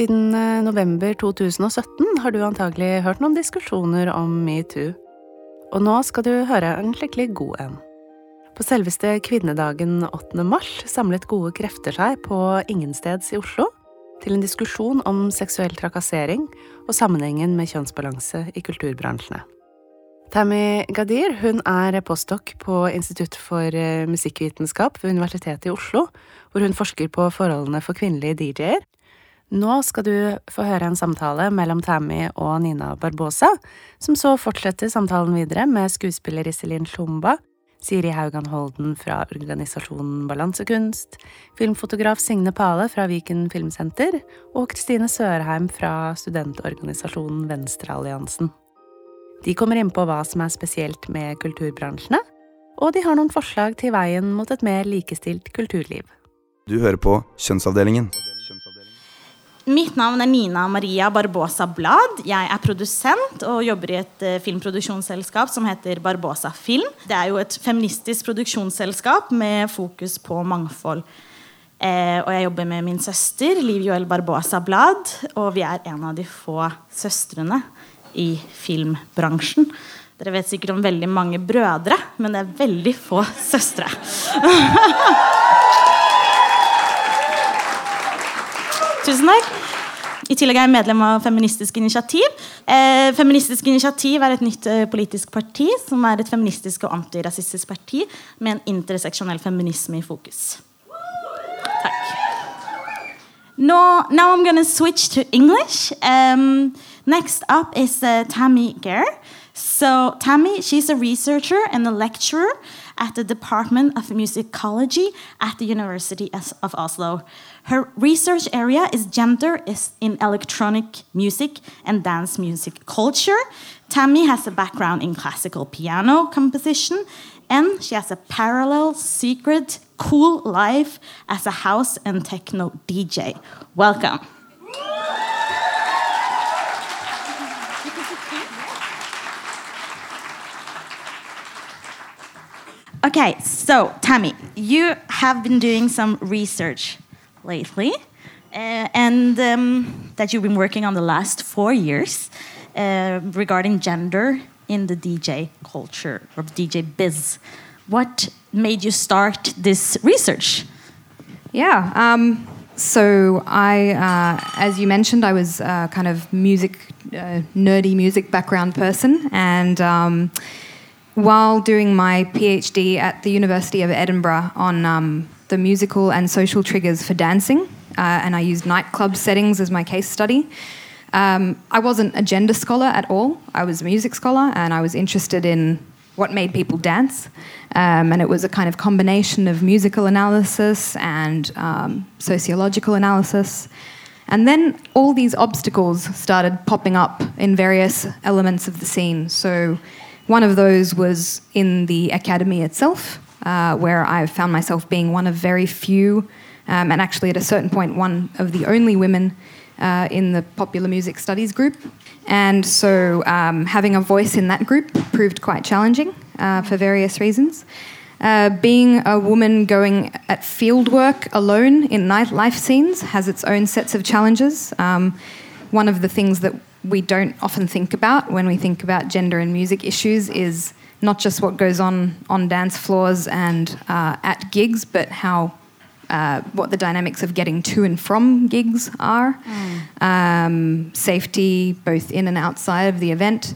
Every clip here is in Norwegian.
Siden eh, november 2017 har du antagelig hørt noen diskusjoner om metoo. Og nå skal du høre en skikkelig god en. På selveste kvinnedagen 8. mars samlet gode krefter seg på Ingensteds i Oslo til en diskusjon om seksuell trakassering og sammenhengen med kjønnsbalanse i kulturbransjene. Tammy Gadir hun er postdoc på Institutt for eh, musikkvitenskap ved Universitetet i Oslo, hvor hun forsker på forholdene for kvinnelige DJ-er. Nå skal du få høre en samtale mellom Tammy og Nina Barbosa, som så fortsetter samtalen videre med skuespiller Iselin Slumba, Siri Haugan Holden fra organisasjonen Balansekunst, filmfotograf Signe Pale fra Viken Filmsenter og Kristine Sørheim fra studentorganisasjonen Venstrealliansen. De kommer inn på hva som er spesielt med kulturbransjene, og de har noen forslag til veien mot et mer likestilt kulturliv. Du hører på Kjønnsavdelingen. Mitt navn er Nina Maria Barbosa Blad. Jeg er produsent og jobber i et uh, filmproduksjonsselskap som heter Barbosa Film. Det er jo et feministisk produksjonsselskap med fokus på mangfold. Eh, og jeg jobber med min søster Liv Joel Barbosa Blad, og vi er en av de få søstrene i filmbransjen. Dere vet sikkert om veldig mange brødre, men det er veldig få søstre. Tusen takk. I tillegg er jeg medlem av Feministisk initiativ. Eh, Feministisk initiativ er et nytt eh, politisk parti som er et feministisk og antirasistisk parti med en interseksjonell feminisme i fokus. Takk. Now, now I'm gonna switch to English. Um, next up is uh, Tammy Gare. So, Tammy, she's a researcher and a lecturer at the Department of Musicology at the University of Oslo. Her research area is gender is in electronic music and dance music culture. Tammy has a background in classical piano composition, and she has a parallel, secret, cool life as a house and techno DJ. Welcome. Okay, so Tammy, you have been doing some research lately, uh, and um, that you've been working on the last four years uh, regarding gender in the DJ culture or DJ biz. What made you start this research? Yeah. Um, so I, uh, as you mentioned, I was kind of music, uh, nerdy music background person, and um, while doing my PhD at the University of Edinburgh on um, the musical and social triggers for dancing, uh, and I used nightclub settings as my case study. Um, I wasn't a gender scholar at all. I was a music scholar, and I was interested in what made people dance. Um, and it was a kind of combination of musical analysis and um, sociological analysis. And then all these obstacles started popping up in various elements of the scene. So one of those was in the academy itself, uh, where I found myself being one of very few, um, and actually at a certain point, one of the only women uh, in the popular music studies group. And so um, having a voice in that group proved quite challenging uh, for various reasons. Uh, being a woman going at field work alone in nightlife scenes has its own sets of challenges. Um, one of the things that we don't often think about when we think about gender and music issues is not just what goes on on dance floors and uh, at gigs, but how uh, what the dynamics of getting to and from gigs are, mm. um, safety both in and outside of the event.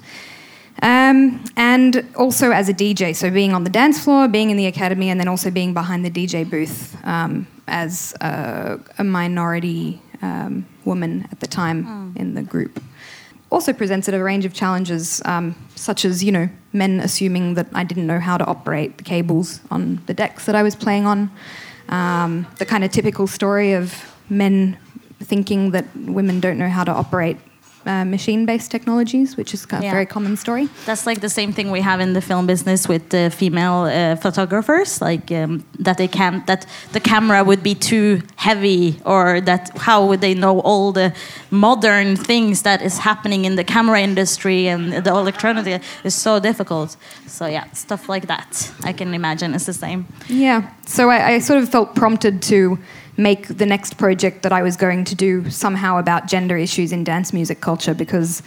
Um, and also as a DJ, so being on the dance floor, being in the academy, and then also being behind the DJ booth um, as a, a minority um, woman at the time mm. in the group. Also presented a range of challenges, um, such as you know men assuming that I didn't know how to operate the cables on the decks that I was playing on, um, the kind of typical story of men thinking that women don't know how to operate uh, machine-based technologies, which is a yeah. very common story. That's like the same thing we have in the film business with the female uh, photographers, like um, that they can't, that the camera would be too heavy, or that how would they know all the modern things that is happening in the camera industry and the electronic is so difficult. So yeah, stuff like that. I can imagine is the same. Yeah. So I, I sort of felt prompted to make the next project that I was going to do somehow about gender issues in dance music culture because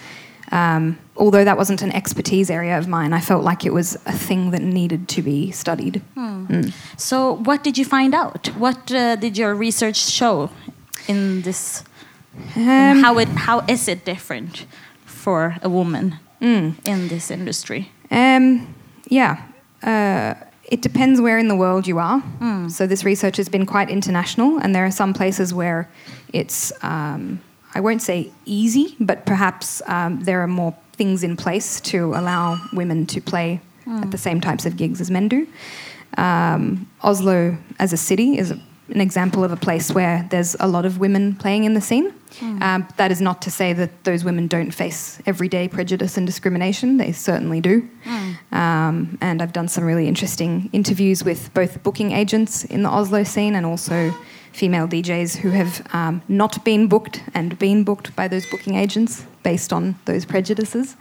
um, although that wasn't an expertise area of mine, I felt like it was a thing that needed to be studied. Mm. So, what did you find out? What uh, did your research show in this? Um, how it how is it different for a woman Mm. in this industry? Um, yeah. Uh, it depends where in the world you are. So this research has been quite international, and there are some places where it's, um, I won't say easy, but perhaps um, there are more things in place to allow women to play at the same types of gigs as men do. Um, Oslo as a city is a, an example of a place where there's a lot of women playing in the scene. Um, that is not to say that those women don't face everyday prejudice and discrimination. They certainly do. Um, and I've done some really interesting interviews with both booking agents in the Oslo scene and also female DJs who have um, not been booked and been booked by those booking agents based on those prejudices.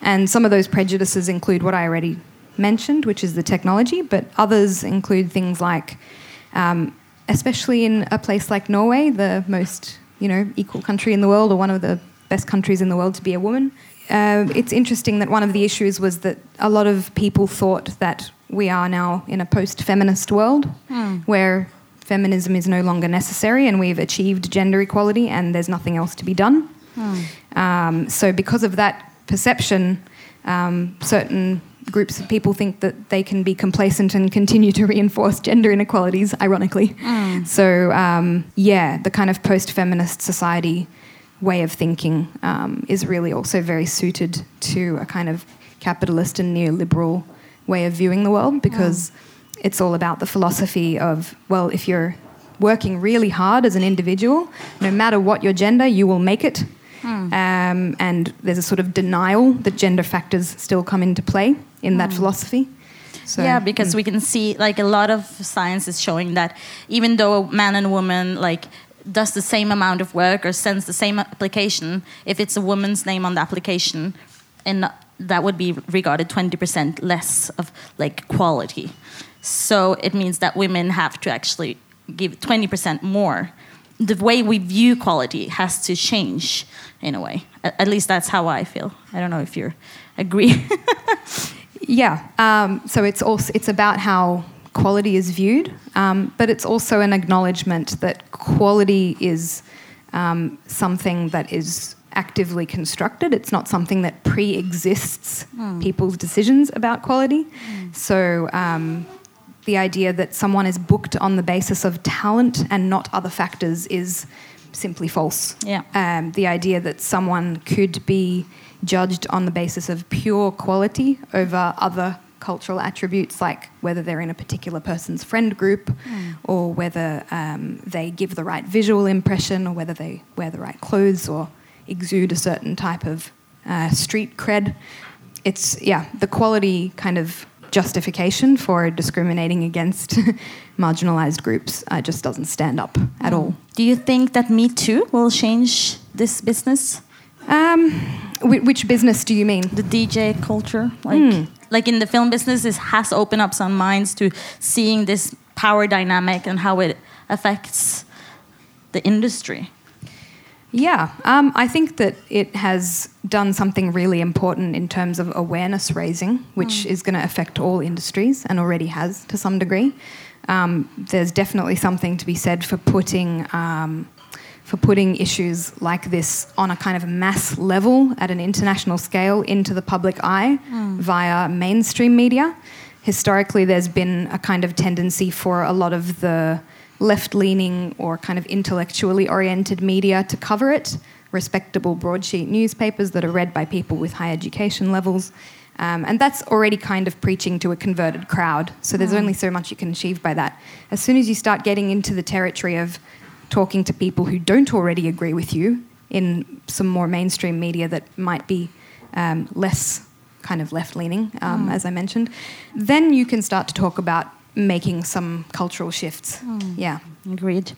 And some of those prejudices include what I already mentioned, which is the technology, but others include things like, um, especially in a place like Norway, the most you know equal country in the world, or one of the best countries in the world to be a woman. Uh, it's interesting that one of the issues was that a lot of people thought that we are now in a post-feminist world where feminism is no longer necessary and we've achieved gender equality and there's nothing else to be done. Um, so, because of that perception, um, certain groups of people think that they can be complacent and continue to reinforce gender inequalities, ironically. So, um, yeah, the kind of post feminist society way of thinking um, is really also very suited to a kind of capitalist and neoliberal way of viewing the world because it's all about the philosophy of, well, if you're working really hard as an individual, no matter what your gender, you will make it. Um, and there's a sort of denial that gender factors still come into play in that hmm. philosophy. So, yeah, because mm. we can see like a lot of science is showing that even though a man and woman like does the same amount of work or sends the same application, if it's a woman's name on the application, and that would be regarded 20% less of like quality. So it means that women have to actually give 20% more. The way we view quality has to change in a way. At least that's how I feel. I don't know if you agree. Yeah. Um, so it's also it's about how quality is viewed, um, but it's also an acknowledgement that quality is um, something that is actively constructed. It's not something that pre-exists people's decisions about quality. So. Um, the idea that someone is booked on the basis of talent and not other factors is simply false. Yeah. Um, the idea that someone could be judged on the basis of pure quality over other cultural attributes, like whether they're in a particular person's friend group, or whether um, they give the right visual impression, or whether they wear the right clothes, or exude a certain type of uh, street cred. It's, yeah, the quality kind of justification for discriminating against marginalized groups uh, just doesn't stand up at all. Do you think that Me Too will change this business, Um, which business do you mean? the DJ culture? Like, like in the film business, it has opened up some minds to seeing this power dynamic and how it affects the industry. Yeah, um, I think that it has done something really important in terms of awareness raising, which is going to affect all industries and already has to some degree. Um, there's definitely something to be said for putting um, for putting issues like this on a kind of mass level at an international scale into the public eye via mainstream media. Historically, there's been a kind of tendency for a lot of the left leaning or kind of intellectually oriented media to cover it, respectable broadsheet newspapers that are read by people with high education levels. Um, and that's already kind of preaching to a converted crowd. So there's only so much you can achieve by that. As soon as you start getting into the territory of talking to people who don't already agree with you in some more mainstream media that might be um, less kind of left leaning, um, as I mentioned, then you can start to talk about making some cultural shifts. Yeah. Agreed.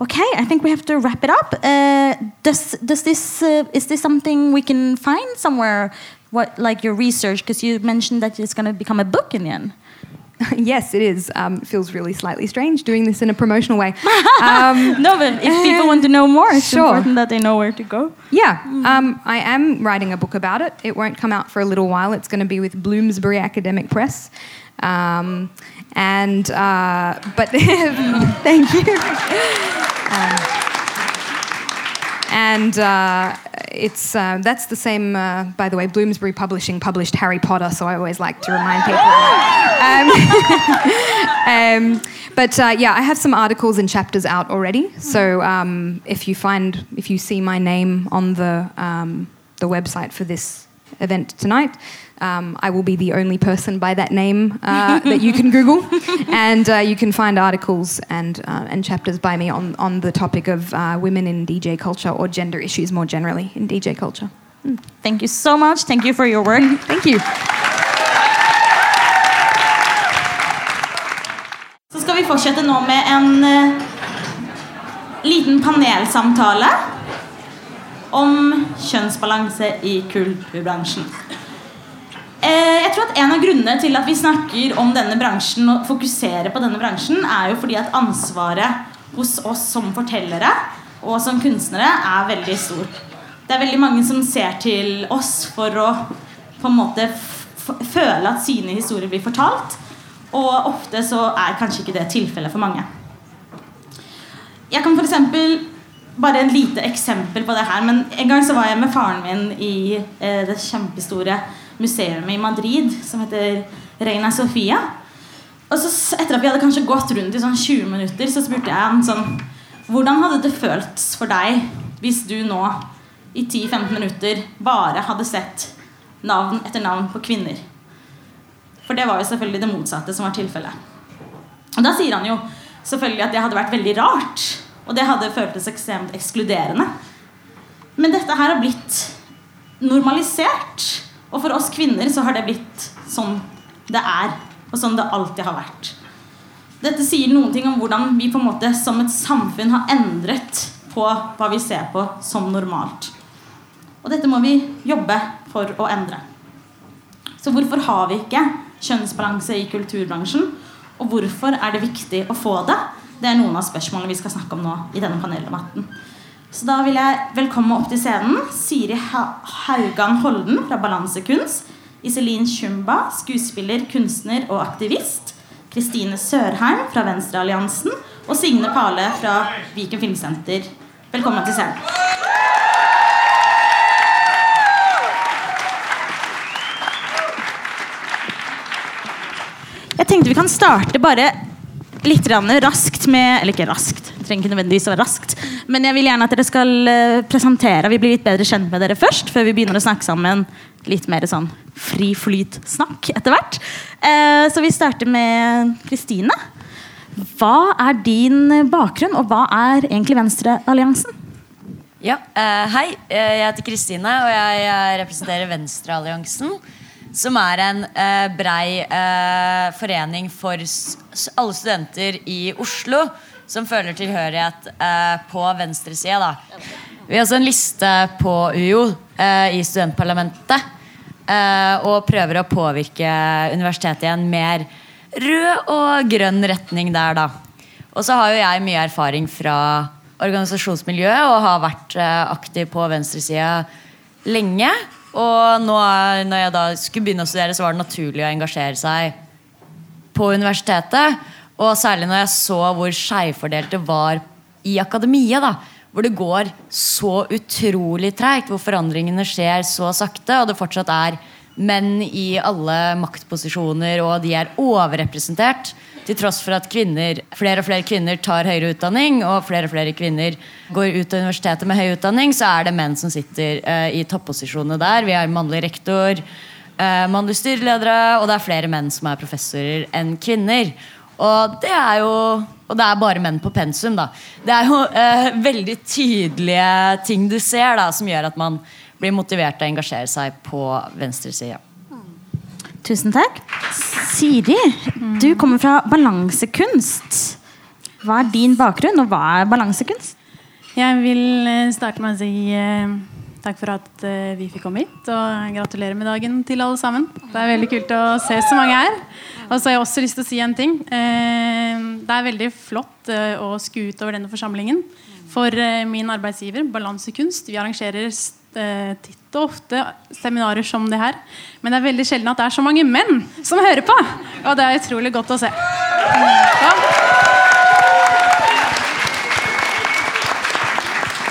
Okay, I think we have to wrap it up. Uh, does does this uh, is this something we can find somewhere? What like your research? Because you mentioned that it's going to become a book in the end. yes, it is. Um, it feels really slightly strange doing this in a promotional way. Um, No, but if people want to know more, it's Sure. important that they know where to go. yeah, um, I am writing a book about it. It won't come out for a little while. It's going to be with Bloomsbury Academic Press. Um, and uh, but thank you. and uh, it's uh, that's the same. Uh, by the way, Bloomsbury Publishing published Harry Potter, so I always like to remind people. Um, um, but uh, yeah, I have some articles and chapters out already. So um, if you find if you see my name on the um, the website for this event tonight. Um, I will be the only person by that name uh, that you can Google, and uh, you can find articles and uh, and chapters by me on on the topic of uh, women in DJ culture or gender issues more generally in DJ culture. Thank you so much. Thank you for your work. Thank you. Så skal vi fortsette nå med en eh, liten panelsamtale om kjønnsbalanse i kulturbransjen. Eh, jeg tror at En av grunnene til at vi snakker om denne bransjen og fokuserer på denne bransjen, er jo fordi at ansvaret hos oss som fortellere og som kunstnere er veldig stor. Det er veldig mange som ser til oss for å på en måte føle at sine historier blir fortalt. Og ofte så er kanskje ikke det tilfellet for mange. Jeg kan eksempel bare en lite eksempel på det her. Men en gang så var jeg med faren min i eh, det kjempestore museet i Madrid som heter Reina Sofia. Og så etter at vi hadde kanskje gått rundt i sånn 20 minutter, så spurte jeg ham sånn Hvordan hadde det føltes for deg hvis du nå i 10-15 minutter bare hadde sett navn etter navn på kvinner? For det var jo selvfølgelig det motsatte som var tilfellet. Og da sier han jo selvfølgelig at det hadde vært veldig rart. Og det hadde føltes ekstremt ekskluderende. Men dette her har blitt normalisert. Og for oss kvinner så har det blitt sånn det er, og sånn det alltid har vært. Dette sier noen ting om hvordan vi på en måte som et samfunn har endret på hva vi ser på som normalt. Og dette må vi jobbe for å endre. Så hvorfor har vi ikke kjønnsbalanse i kulturbransjen? Og hvorfor er det viktig å få det? Det er noen av spørsmålene vi skal snakke om nå i denne paneldebatten. Så da vil jeg velkomme opp til scenen Siri Ha- Haugan Holden fra Balansekunst. Iselin Tjumba, skuespiller, kunstner og aktivist. Kristine Sørheim fra Venstrealliansen. Og Signe Pale fra Viken Filmsenter. Velkommen til scenen. Jeg tenkte vi kan starte bare litt raskt med Eller ikke raskt, trenger ikke nødvendigvis å være raskt. Men jeg vil gjerne at dere skal eh, presentere Vi blir litt bedre kjent med dere først, før vi begynner å snakke sammen. Litt mer sånn fri flyt-snakk etter hvert. Eh, Så vi starter med Kristine. Hva er din bakgrunn, og hva er egentlig Venstrealliansen? Ja, eh, Hei, jeg heter Kristine, og jeg representerer Venstrealliansen. Som er en eh, brei eh, forening for alle studenter i Oslo som føler tilhørighet eh, på venstresida. Vi har også en liste på UiO eh, i studentparlamentet. eh, og prøver å påvirke universitetet i en mer rød og grønn retning der, da. Og så har jo jeg mye erfaring fra organisasjonsmiljøet og har vært eh, aktiv på venstresida lenge. Og nå, er- når jeg da skulle begynne å studere, så var det naturlig å engasjere seg på universitetet. Og særlig når jeg så hvor skeivfordelt det var i akademia. da Hvor det går så utrolig treigt, hvor forandringene skjer så sakte, og det fortsatt er menn i alle maktposisjoner, og de er overrepresentert. Til tross for at kvinner, flere og flere kvinner tar høyere utdanning, og flere og flere kvinner går ut av universitetet med høy utdanning, så er det menn som sitter uh, i topposisjonene der. Vi har mannlig rektor, uh, mannlige styreledere, og det er flere menn som er professorer enn kvinner. Og det er jo Og det er bare menn på pensum, da. Det er jo eh, veldig tydelige ting du ser, da, som gjør at man blir motivert til å engasjere seg på venstresida. Tusen takk. Siri, du kommer fra balansekunst. Hva er din bakgrunn, og hva er balansekunst? Jeg vil eh, starte med å si eh, Takk for at eh, vi fikk komme hit, og gratulerer med dagen til alle sammen. Det er veldig kult å se så mange her. Og så har jeg også lyst til å si en ting. Det er veldig flott å skue utover denne forsamlingen. For min arbeidsgiver, Balansekunst, vi arrangerer eh, titt og ofte seminarer som det her. Men det er veldig sjelden at det er så mange menn som hører på. Og det er utrolig godt å se. Ja.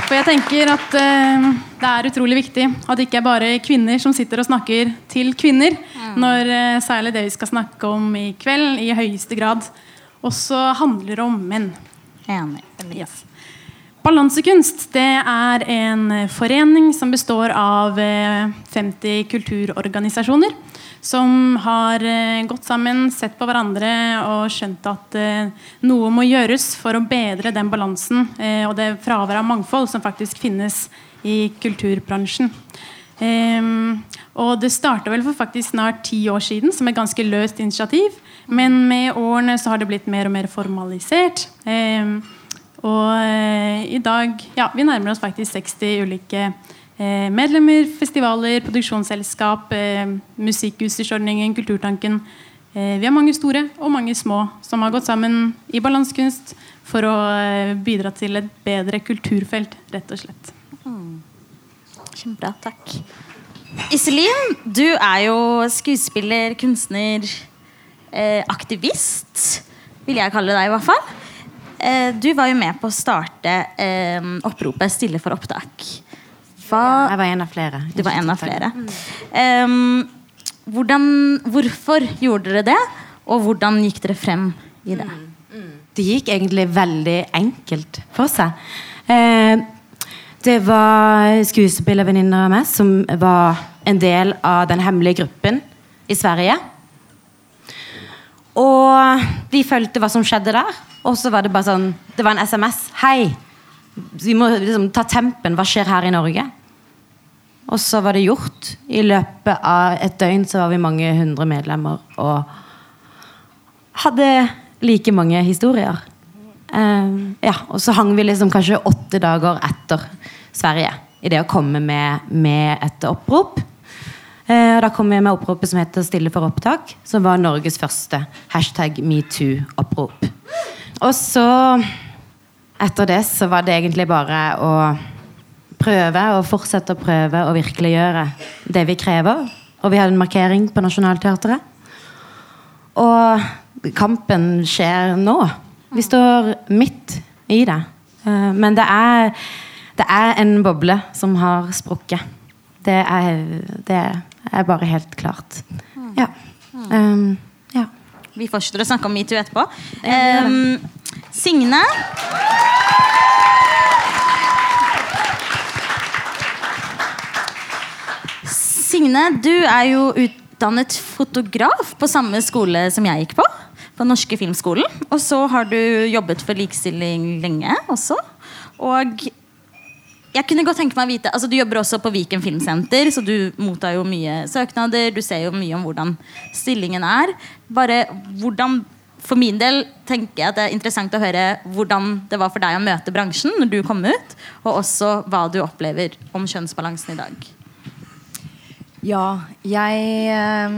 For jeg tenker at eh, det er utrolig viktig at det ikke er bare kvinner som sitter og snakker til kvinner, når eh, særlig det vi skal snakke om i kveld, i høyeste grad også handler om menn. Enig. Yes. Balansekunst det er en forening som består av eh, 50 kulturorganisasjoner. Som har eh, gått sammen, sett på hverandre og skjønt at eh, noe må gjøres for å bedre den balansen eh, og det fraværet av mangfold som faktisk finnes i kulturbransjen. Ehm, og det starta vel for faktisk snart ti år siden som et ganske løst initiativ. Men med årene så har det blitt mer og mer formalisert. Ehm, og eh, i dag Ja, vi nærmer oss faktisk 60 ulike eh, medlemmer, festivaler, produksjonsselskap, eh, musikkutstyrsordningen, Kulturtanken. Vi har mange store og mange små som har gått sammen i balansekunst for å bidra til et bedre kulturfelt, rett og slett. Kjempebra. Takk. Iselin, du er jo skuespiller, kunstner, aktivist, vil jeg kalle deg i hvert fall. Eh, du var jo med på å starte eh, oppropet 'Stille for opptak'. Hva, Jeg var en av flere. du var en av flere. Em, hvordan, hvorfor gjorde dere det, og hvordan gikk dere frem i det? Det gikk egentlig veldig enkelt for seg. Eh, det var skuespillervenninner av meg som var en del av den hemmelige gruppen i Sverige. Og vi fulgte hva som skjedde der. Og så var det bare sånn Det var en SMS. Hei! Vi må liksom ta tempen. Hva skjer her i Norge? Og så var det gjort. I løpet av et døgn så var vi mange hundre medlemmer og hadde like mange historier. Uh, ja, og så hang vi liksom kanskje åtte dager etter Sverige i det å komme med, med et opprop. Uh, da kom vi med oppropet som heter 'Stille for opptak', som var Norges første hashtag metoo-opprop. Og så, etter det, så var det egentlig bare å prøve og fortsette å prøve å virkeliggjøre det vi krever. Og vi hadde en markering på Nationaltheatret. Og kampen skjer nå. Vi står midt i det. Eh, Men det er, det er en boble som har sprukket. Det er, det er bare helt klart. Ja. Um, ja. Vi fortsetter å snakke om metoo etterpå. Um, Signe. Signe, du er jo utdannet fotograf på samme skole som jeg gikk på. På Norske Filmskolen. Og så har du jobbet for likestilling lenge også. Og jeg kunne godt tenke meg å vite altså Du jobber også på Viken Filmsenter, så du mottar jo mye søknader. Du ser jo mye om hvordan stillingen er. Bare hvordan For min del tenker jeg at det er interessant å høre hvordan det var for deg å møte bransjen når du kom ut, og også hva du opplever om kjønnsbalansen i dag. Ja, jeg eh,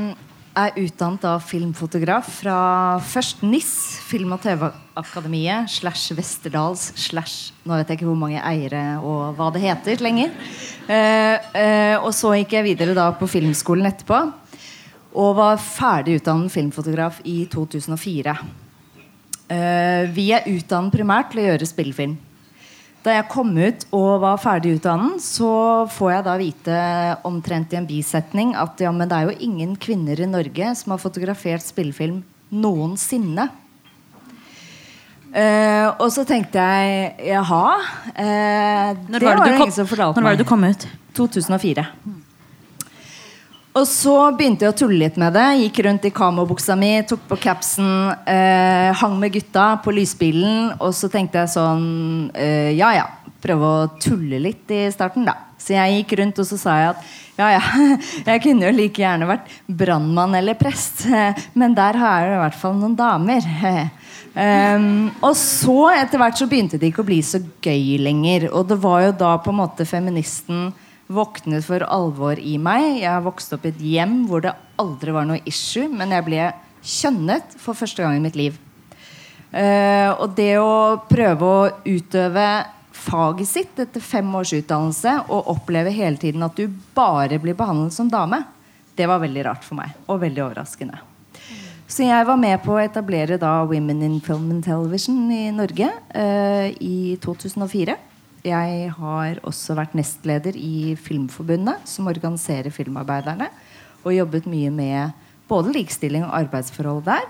er utdannet av filmfotograf fra først NIS, Film- og TV-akademiet, slash Westerdals, slash Nå vet jeg ikke hvor mange eiere og hva det heter lenger. Eh, eh, og så gikk jeg videre da på filmskolen etterpå. Og var ferdig utdannet filmfotograf i 2004. Eh, vi er utdannet primært til å gjøre spillefilm. Da jeg kom ut og var ferdig utdannet, så får jeg da vite omtrent i en bisetning at ja, men det er jo ingen kvinner i Norge som har fotografert spillefilm noensinne. Uh, og så tenkte jeg jaha Uh, Når Det var det var du det kom- Når var det du kom ut? 2004. Og så begynte jeg å tulle litt med det. Gikk rundt i kamobuksa mi, tok på capsen, eh, hang med gutta på lysbilen. Og så tenkte jeg sånn eh, Ja ja, prøve å tulle litt i starten, da. Så jeg gikk rundt og så sa jeg at ja ja, jeg kunne jo like gjerne vært brannmann eller prest. Men der har jeg i hvert fall noen damer. Um, og så etter hvert så begynte det ikke å bli så gøy lenger. Og det var jo da på en måte feministen våknet for alvor i meg. Jeg vokste opp i et hjem hvor det aldri var noe issue, men jeg ble kjønnet for første gang i mitt liv. Uh, og det å prøve å utøve faget sitt etter fem års utdannelse og oppleve hele tiden at du bare blir behandlet som dame, det var veldig rart for meg. Og veldig overraskende. Så jeg var med på å etablere da Women in Film and Television i Norge uh, i 2004. Jeg har også vært nestleder i Filmforbundet, som organiserer filmarbeiderne. Og jobbet mye med både likestilling og arbeidsforhold der.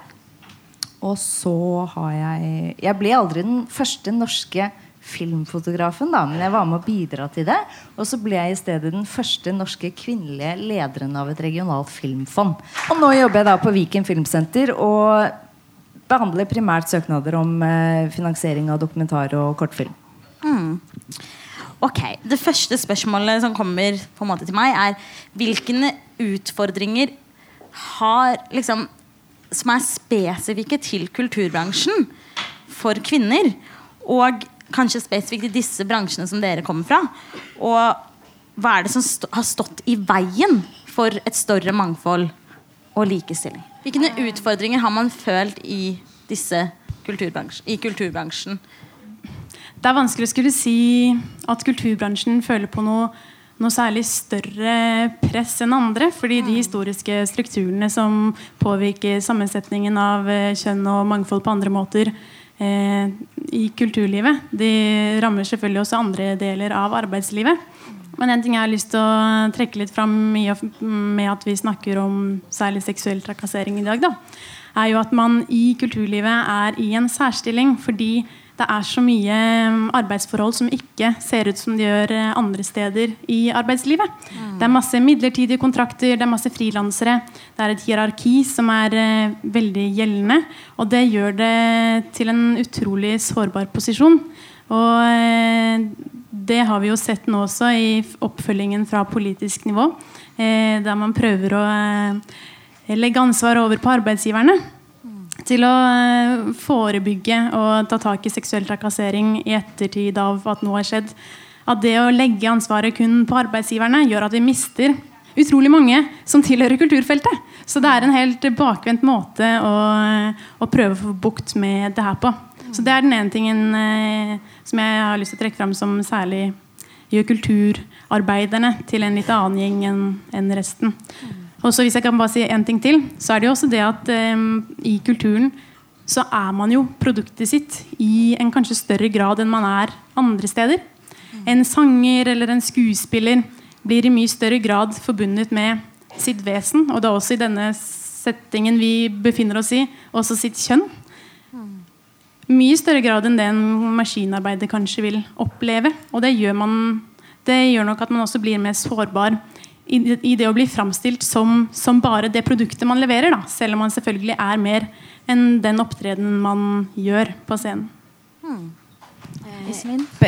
Og så har jeg Jeg ble aldri den første norske filmfotografen, da, men jeg var med å bidra til det. Og så ble jeg i stedet den første norske kvinnelige lederen av et regionalt filmfond. Og nå jobber jeg da på Viken Filmsenter og behandler primært søknader om eh, finansiering av dokumentar og kortfilm. Ok, Det første spørsmålet som kommer på en måte til meg, er hvilke utfordringer har liksom som er spesifikke til kulturbransjen for kvinner? Og kanskje spesifikt i disse bransjene som dere kommer fra? Og hva er det som st har stått i veien for et større mangfold og likestilling? Hvilke utfordringer har man følt i disse kulturbransjen, i kulturbransjen? Det er vanskelig å skulle si at kulturbransjen føler på noe, noe særlig større press enn andre. Fordi de historiske strukturene som påvirker sammensetningen av eh, kjønn og mangfold på andre måter eh, i kulturlivet, de rammer selvfølgelig også andre deler av arbeidslivet. Men en ting jeg har lyst til å trekke litt fram i og med at vi snakker om særlig seksuell trakassering i dag, da, er jo at man i kulturlivet er i en særstilling fordi det er så mye mm, arbeidsforhold som ikke ser ut som de gjør eh, andre steder i arbeidslivet. Det er masse midlertidige kontrakter, det er masse frilansere. Det er et hierarki som er eh, veldig gjeldende. Og det gjør det til en utrolig sårbar posisjon. Og eh, det har vi jo sett nå også i oppfølgingen fra politisk nivå. Eh, der man prøver å legge ansvar over på arbeidsgiverne til å eh, forebygge og ta tak i seksuell trakassering i ettertid av at noe har skjedd. At det å legge ansvaret kun på arbeidsgiverne gjør at vi mister utrolig mange som tilhører kulturfeltet. Så det er en helt bakvendt måte å, å prøve å få bukt med det her på. Så det er den ene tingen eh, som jeg har lyst til å trekke fram som særlig gjør kulturarbeiderne til en litt annen gjeng enn resten. Og så hvis jeg kan bare si en ting til, så er det jo også det at um, i kulturen så er man jo produktet sitt i en kanskje større grad enn man er andre steder. En sanger eller en skuespiller blir i mye større grad forbundet med sitt vesen, og er også i denne settingen vi befinner oss i, også sitt kjønn. Mye større grad enn det en maskinarbeider kanskje vil oppleve. Og det gjør, man, det gjør nok at man også blir mer sårbar i, det å bli framstilt som, som bare det produktet man leverer. Da. Selv om man selvfølgelig er mer enn den opptredenen man gjør på scenen.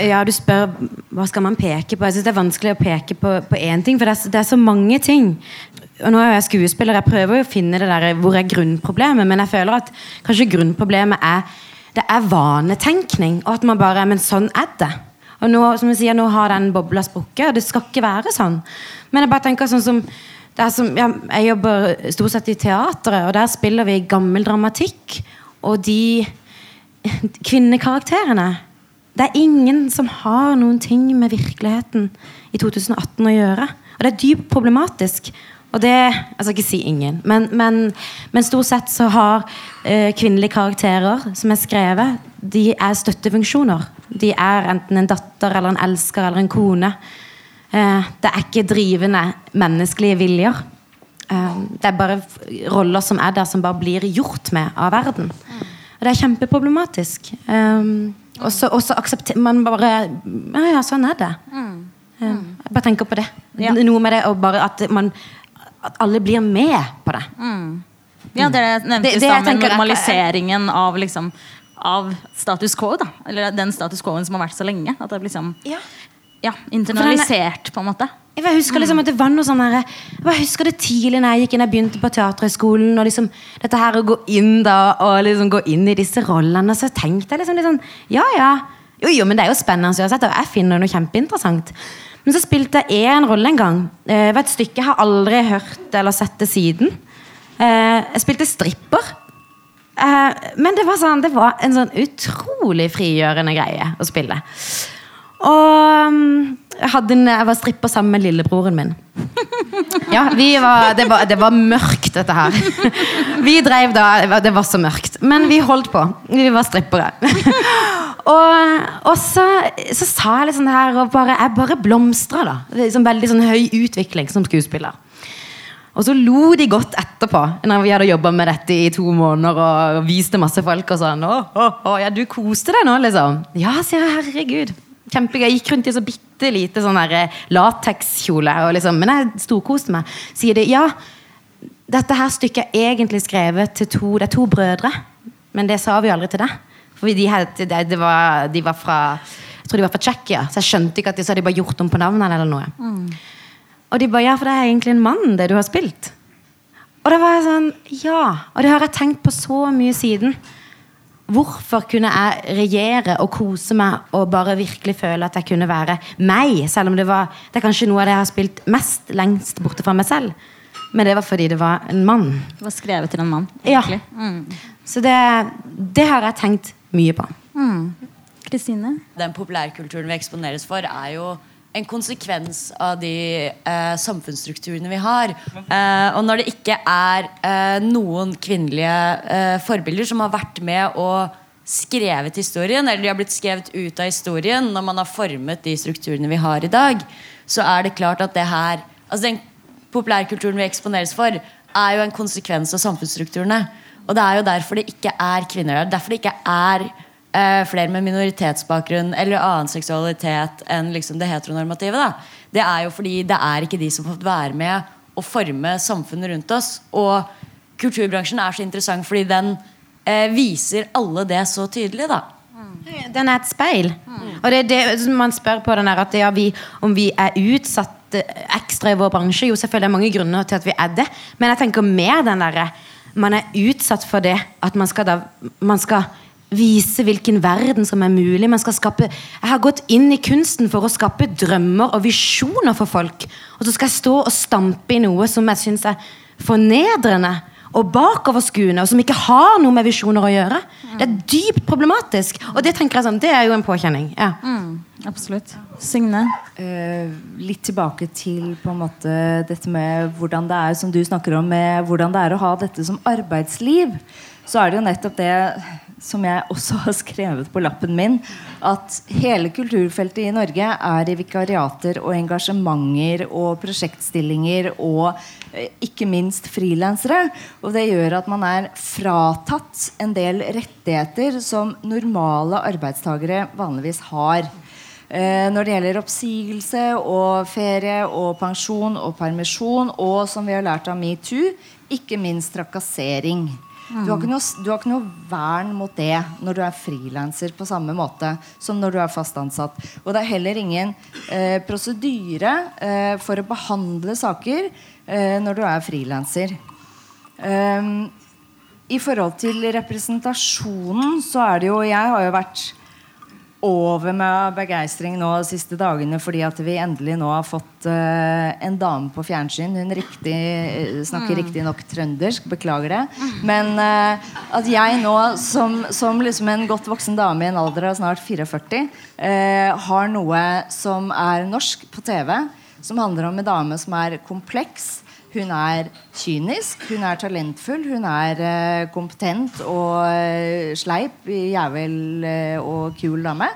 Ja, du spør hva skal man peke på. Jeg synes Det er vanskelig å peke på, på én ting, for det er, så- det er så mange ting. Og nå er jeg skuespiller, jeg prøver å finne det der, hvor er grunnproblemet, men jeg føler at kanskje grunnproblemet er det er vanetenkning, og at man bare Men sånn er det. Og nå, som jeg sier, nå har den bobla sprukket, og det skal ikke være sånn. Men jeg bare tenker sånn som, som ja, Jeg jobber stort sett i teatret, og der spiller vi gammel dramatikk. Og de kvinnekarakterene Det er ingen som har noen ting med virkeligheten i 2018 å gjøre. Og det er dypt problematisk. Og det Jeg skal ikke si ingen, men, men, men stort sett så har eh, kvinnelige karakterer som er skrevet, de er støttefunksjoner. De er enten en datter eller en elsker eller en kone. Eh, det er ikke drivende menneskelige viljer. Eh, det er bare roller som er der, som bare blir gjort med av verden. Og det er kjempeproblematisk. Um, og så aksepterer man bare Ja, ja, sånn er det. Um, jeg bare tenker på det. Ja. Noe med det og bare at man At alle blir med på det. Ja, dere nevnte Det- i det stad med er- normaliseringen av liksom av status quo. da Eller den status quo-en som har vært så lenge. At det er liksom Ja. ja, internalisert, på en måte. Jeg husker liksom at det var noe sånn der, Jeg husker det tidlig når jeg gikk inn Jeg begynte på Teaterhøgskolen. Og liksom dette her å gå inn da Og liksom gå inn i disse rollene, så tenkte jeg liksom sånn Ja, ja. Jo, jo, men det er jo spennende uansett, og jeg finner noe kjempeinteressant. Men så spilte jeg en rolle en gang. Det var et stykke jeg har aldri hørt eller sett det siden. Eh, jeg spilte stripper. Eh, men det var, sånn, det var en sånn utrolig frigjørende greie å spille. Og um, jeg, en, jeg var stripper sammen med lillebroren min. Ja, var, det, var, det var mørkt, dette her. Vi drev da Det var så mørkt. Men vi holdt på. Vi var strippere. Og, og så, så sa jeg litt sånn her og bare, Jeg bare blomstra, da. Liksom veldig sånn høy utvikling som skuespiller. Og så lo de godt etterpå, når vi hadde jobba med dette i to måneder og viste masse folk. og sånn, å, å, å, ja, du koste deg nå, liksom. Ja, sier jeg, herregud. Kjempegøy. Jeg gikk rundt i så bitte lite sånn eh, latekskjole. Liksom, men jeg storkoste meg. Sier de ja, dette her stykket er egentlig skrevet til to Det er to brødre, men det sa vi aldri til deg. For de, het- de, var, de var fra Jeg tror de var fra Tsjekkia, så jeg skjønte ikke at de så hadde bare gjort om på navnet. eller noe. Og de bare ja, for det er egentlig en mann, det du har spilt. Og da var jeg sånn Ja. Og det har jeg tenkt på så mye siden. Hvorfor kunne jeg regjere og kose meg og bare virkelig føle at jeg kunne være meg? Selv om det var Det er kanskje noe av det jeg har spilt mest lengst borte fra meg selv. Men det var fordi det var en mann. Det var skrevet til en mann. Ja. Mm. Så det, det har jeg tenkt mye på. Kristine? Den populærkulturen vi eksponeres for, er jo en konsekvens av de eh, samfunnsstrukturene vi har. Eh, og når det ikke er eh, noen kvinnelige eh, forbilder som har vært med og skrevet historien, eller de har blitt skrevet ut av historien når man har formet de strukturene vi har i dag, så er det klart at det her altså Den populærkulturen vi eksponeres for, er jo en konsekvens av samfunnsstrukturene. Og det er jo derfor det ikke er kvinner der. Derfor det ikke er eh, flere med minoritetsbakgrunn eller annen seksualitet enn liksom det heteronormative. Da. Det er jo fordi det er ikke de som har fått være med å forme samfunnet rundt oss. Og kulturbransjen er så interessant fordi den eh, viser alle det så tydelig. da Den er et speil. Og det er det man spør på den der at ja, vi, om vi er utsatt eh, ekstra i vår bransje. Jo, selvfølgelig er det mange grunner til at vi er det. Men jeg tenker mer den derre Man er utsatt for det at man skal da Man skal vise hvilken verden som er mulig. Man skal skape Jeg har gått inn i kunsten for å skape drømmer og visjoner for folk. Og så skal jeg stå og stampe i noe som jeg syns er fornedrende og bakoverskuende, og som ikke har noe med visjoner å gjøre. Det er dypt problematisk. Og det tenker jeg sånn, det er jo en påkjenning. Ja. Absolutt. Signe? Eh, litt tilbake til på en måte dette med hvordan det er som du snakker om med hvordan det er å ha dette som arbeidsliv. Så er det jo nettopp det som jeg også har skrevet på lappen min, at hele kulturfeltet i Norge er i vikariater og engasjementer og prosjektstillinger og eh, ikke minst frilansere. Og det gjør at man er fratatt en del rettigheter som normale arbeidstakere vanligvis har. Eh, når det gjelder oppsigelse og ferie og pensjon og permisjon, og som vi har lært av metoo, ikke minst trakassering. Du har, noe, du har ikke noe vern mot det når du er frilanser på samme måte som når du er fast ansatt. Og det er heller ingen eh, prosedyre eh, for å behandle saker eh, når du er frilanser. Um, I forhold til representasjonen så er det jo Jeg har jo vært over med begeistring nå de siste dagene fordi at vi endelig nå har fått uh, en dame på fjernsyn. Hun riktig, eh, snakker Mm. riktignok trøndersk, beklager det. Men uh, at jeg nå, som, som liksom en godt voksen dame i en alder av snart 44, eh, har noe som er norsk på TV, som handler om en dame som er kompleks. Hun er kynisk, hun er talentfull, hun er eh, kompetent og eh, sleip, jævel eh, og kul dame.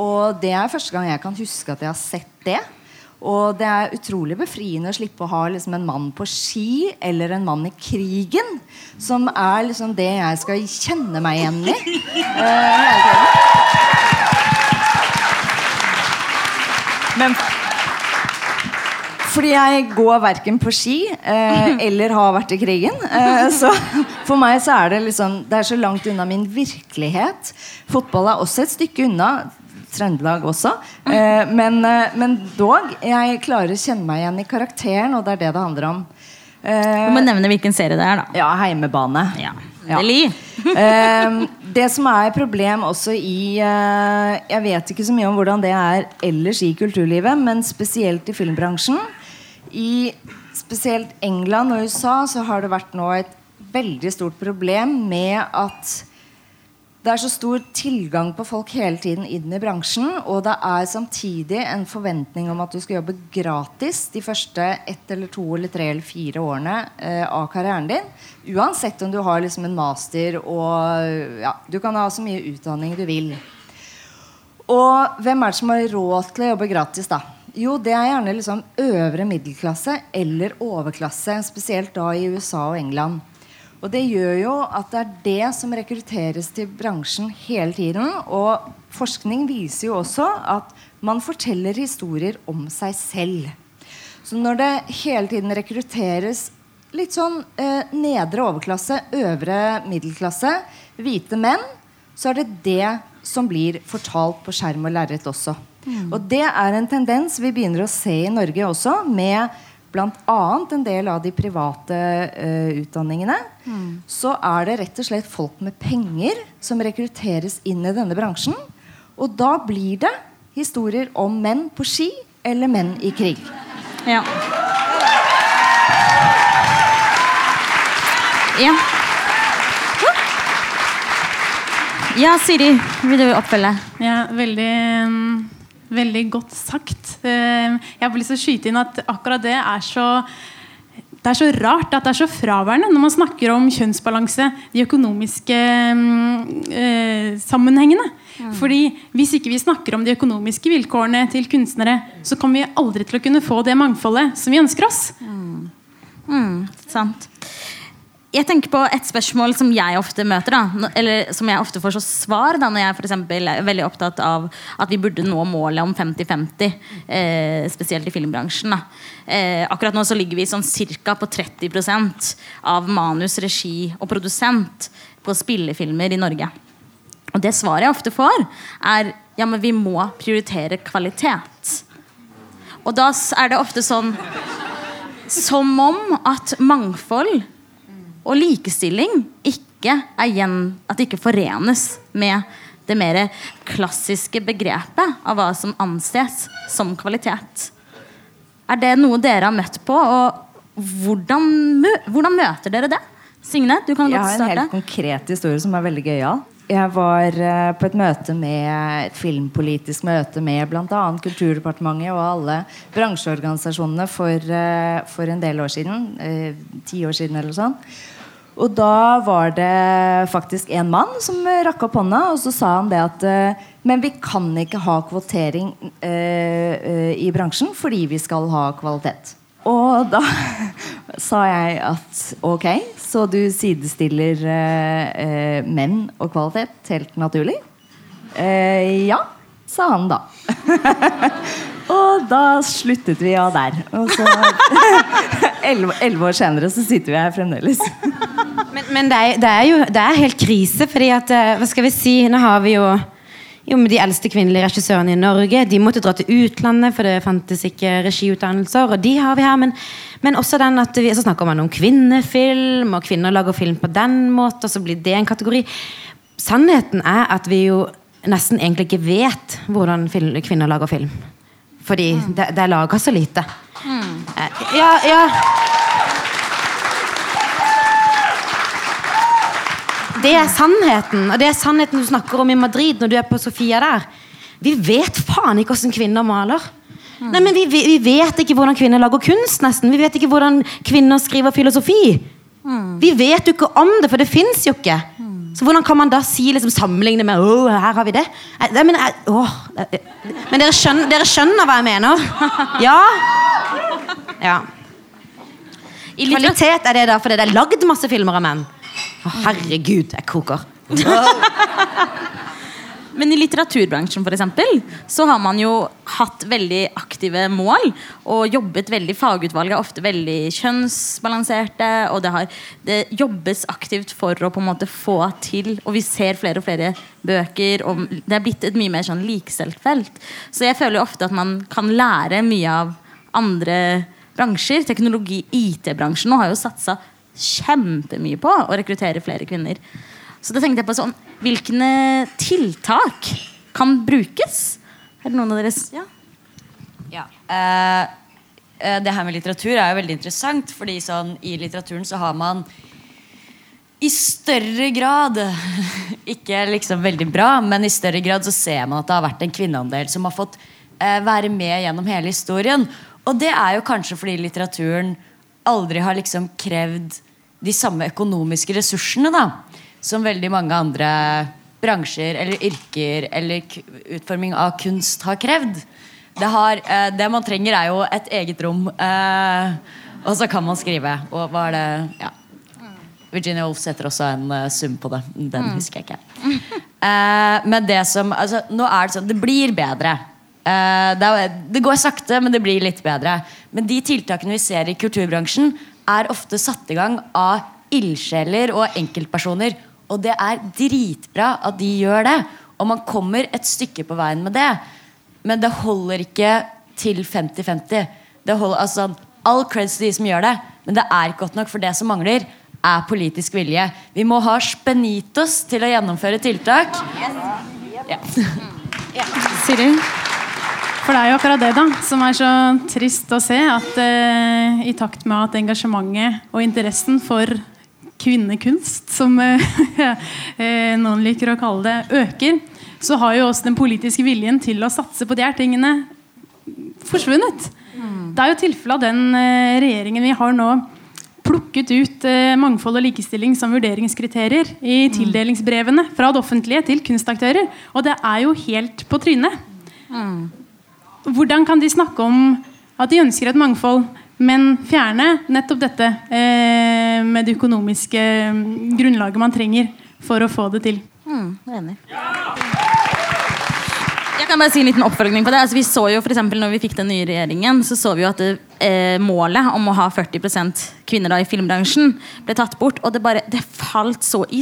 Og det er første gang jeg kan huske at jeg har sett det. Og det er utrolig befriende å slippe å ha liksom, en mann på ski eller en mann i krigen. Som er liksom det jeg skal kjenne meg igjen i. hele. Men fordi jeg går verken på ski eh, eller har vært i krigen. Eh, så for meg så er det liksom Det er så langt unna min virkelighet. Fotball er også et stykke unna. Trøndelag også. Eh, men, eh, men dog. Jeg klarer å kjenne meg igjen i karakteren, og det er det det handler om. Eh, Du må nevne hvilken serie det er, da. ja, Heimebane. Ja. Endelig. Eh, det som er et problem også i eh, Jeg vet ikke så mye om hvordan det er ellers i kulturlivet, men spesielt i filmbransjen. I spesielt England og USA så har det vært nå et veldig stort problem med at det er så stor tilgang på folk hele tiden inn i bransjen, og det er samtidig en forventning om at du skal jobbe gratis de første ett eller to eller tre eller fire årene eh, av karrieren din. Uansett om du har liksom en master og ja, Du kan ha så mye utdanning du vil. Og hvem er det som har råd til å jobbe gratis, da? Jo, det er gjerne liksom øvre middelklasse eller overklasse, spesielt da i USA og England. Og det gjør jo at det er det som rekrutteres til bransjen hele tiden. Og forskning viser jo også at man forteller historier om seg selv. Så når det hele tiden rekrutteres litt sånn eh, nedre overklasse, øvre middelklasse, hvite menn, så er det det som blir fortalt på skjerm og lerret også. Mm. Og det er en tendens vi begynner å se i Norge også, med bl.a. en del av de private uh, utdanningene, mm. så er det rett og slett folk med penger som rekrutteres inn i denne bransjen. Og da blir det historier om menn på ski eller menn i krig. Ja. Ja. Ja, Siri, vil du oppfølge? Ja, veldig Veldig godt sagt. Eh, jeg har lyst til å skyte inn at akkurat det er så det er så rart at det er så fraværende når man snakker om kjønnsbalanse. De økonomiske eh, sammenhengene. Mm. Fordi Hvis ikke vi snakker om de økonomiske vilkårene til kunstnere, så kommer vi aldri til å kunne få det mangfoldet som vi ønsker oss. Mm. Mm, sant jeg tenker på et spørsmål som jeg ofte møter. Da, eller som jeg ofte får så svar da, når jeg for eksempel, er veldig opptatt av at vi burde nå målet om 50-50. Eh, spesielt i filmbransjen. Eh, akkurat nå så ligger vi sånn ca. på 30 av manus, regi og produsent på spillefilmer i Norge. Og det svaret jeg ofte får, er ja, men vi må prioritere kvalitet. Og da er det ofte sånn Som om at mangfold og likestilling ikke er igjen At det ikke forenes med det mer klassiske begrepet av hva som anses som kvalitet. Er det noe dere har møtt på, og hvordan, hvordan møter dere det? Signe, du kan godt starte. Jeg har en helt konkret historie som er veldig gøyal. Jeg var uh, på et møte med et filmpolitisk møte med bl.a. Kulturdepartementet og alle bransjeorganisasjonene for, uh, for en del år siden. Uh, ti år siden eller sånn. Og da var det faktisk en mann som rakk opp hånda, og så sa han det at uh, Men vi kan ikke ha kvotering uh, uh, i bransjen fordi vi skal ha kvalitet. Og da sa jeg at ok, så du sidestiller menn og kvalitet helt naturlig? ja, sa han da. og da sluttet vi av der. Og så Elleve år senere så sitter vi her fremdeles. Men, men det, er, det, er, jo det er helt krise, fordi at eh, Hva skal vi si? Nå har vi jo jo, med De eldste kvinnelige regissørene i Norge De måtte dra til utlandet, for det fantes ikke regiutdannelser. Og de har vi her, men, men også den at vi, så snakker man om kvinnefilm, og kvinner lager film på den måten, og så blir det en kategori. Sannheten er at vi jo nesten egentlig ikke vet hvordan kvinner lager film. Fordi mm. det, det er laga så lite. Mm. Ja, ja Det er sannheten. Og det er sannheten du snakker om i Madrid når du er på Sofia der. Vi vet faen ikke hvordan kvinner maler. Mm. Nei, men vi, vi, vet ikke hvordan kvinner lager kunst. nesten Vi vet ikke hvordan kvinner skriver filosofi. Mm. Vi vet jo ikke om det, for det fins jo ikke. Mm. Så hvordan kan man da si liksom, sammenligne med Å, her har vi det? Jeg, men, å, men dere, skjønner, dere, skjønner, hva jeg mener? Ja? Ja. I Kvalitet er det da fordi det er lagd masse filmer av menn. Herregud, jeg koker. Men i litteraturbransjen for eksempel, så har man jo hatt veldig aktive mål. Og jobbet veldig Fagutvalget ofte veldig kjønnsbalanserte. Og det, har, det, jobbes aktivt for å på en måte få til. Og vi ser flere og flere bøker. Og det er blitt et mye mer sånn likestilt felt. Så jeg føler jo ofte at man kan lære mye av andre bransjer. Teknologi, IT-bransjen nå har jo satsa kjempemye på å rekruttere flere kvinner. Så da tenkte jeg på sånn Hvilke tiltak kan brukes? Er det noen av deres Ja. Ja. Uh, eh, det her med litteratur er jo veldig interessant, fordi sånn, i litteraturen så har man i større grad Ikke liksom veldig bra, men i større grad så ser man at det har vært en kvinneandel som har fått uh, være med gjennom hele historien. Og det er jo kanskje fordi litteraturen aldri har liksom krevd de samme økonomiske ressursene da som veldig mange andre bransjer eller yrker eller utforming av kunst har krevd. Det, har, eh, det man trenger, er jo et eget rom, eh, og så kan man skrive. Og hva er det ja. Virginia Woolf setter også en eh, sum på det. Den husker jeg ikke. Eh, men det som altså, Nå er det sånn Det blir bedre. Eh, det, går sakte, men det blir litt bedre. Men de tiltakene vi ser i kulturbransjen, er ofte satt i gang av ildsjeler og enkeltpersoner. Og det er dritbra at de gjør det. Og man kommer et stykke på veien med det. Men det holder ikke til 50-50. Det holder, altså, all creds til de som gjør det, men det er ikke godt nok. For det som mangler, er politisk vilje. Vi må ha spenitos til å gjennomføre tiltak. Ja. Siri? For det er jo akkurat det da som er så trist å se. At eh, i takt med at engasjementet og interessen for kvinnekunst, som eh, eh, noen liker å kalle det, øker, så har jo også den politiske viljen til å satse på de her tingene forsvunnet. Det er jo tilfellet av den eh, regjeringen vi har nå plukket ut eh, mangfold og likestilling som vurderingskriterier i tildelingsbrevene fra det offentlige til kunstaktører. Og det er jo helt på trynet. Hvordan kan de snakke om at de ønsker et mangfold, men fjerne nettopp dette eh, med det økonomiske mm, grunnlaget man trenger for å få det til? Mm, enig. Jeg kan bare si en liten oppfølging på det. Altså, vi så jo for når vi fikk den nye regjeringen, så så vi jo at det, eh, målet om å ha 40 kvinner da, i filmbransjen ble tatt bort. Og det, bare, det falt så i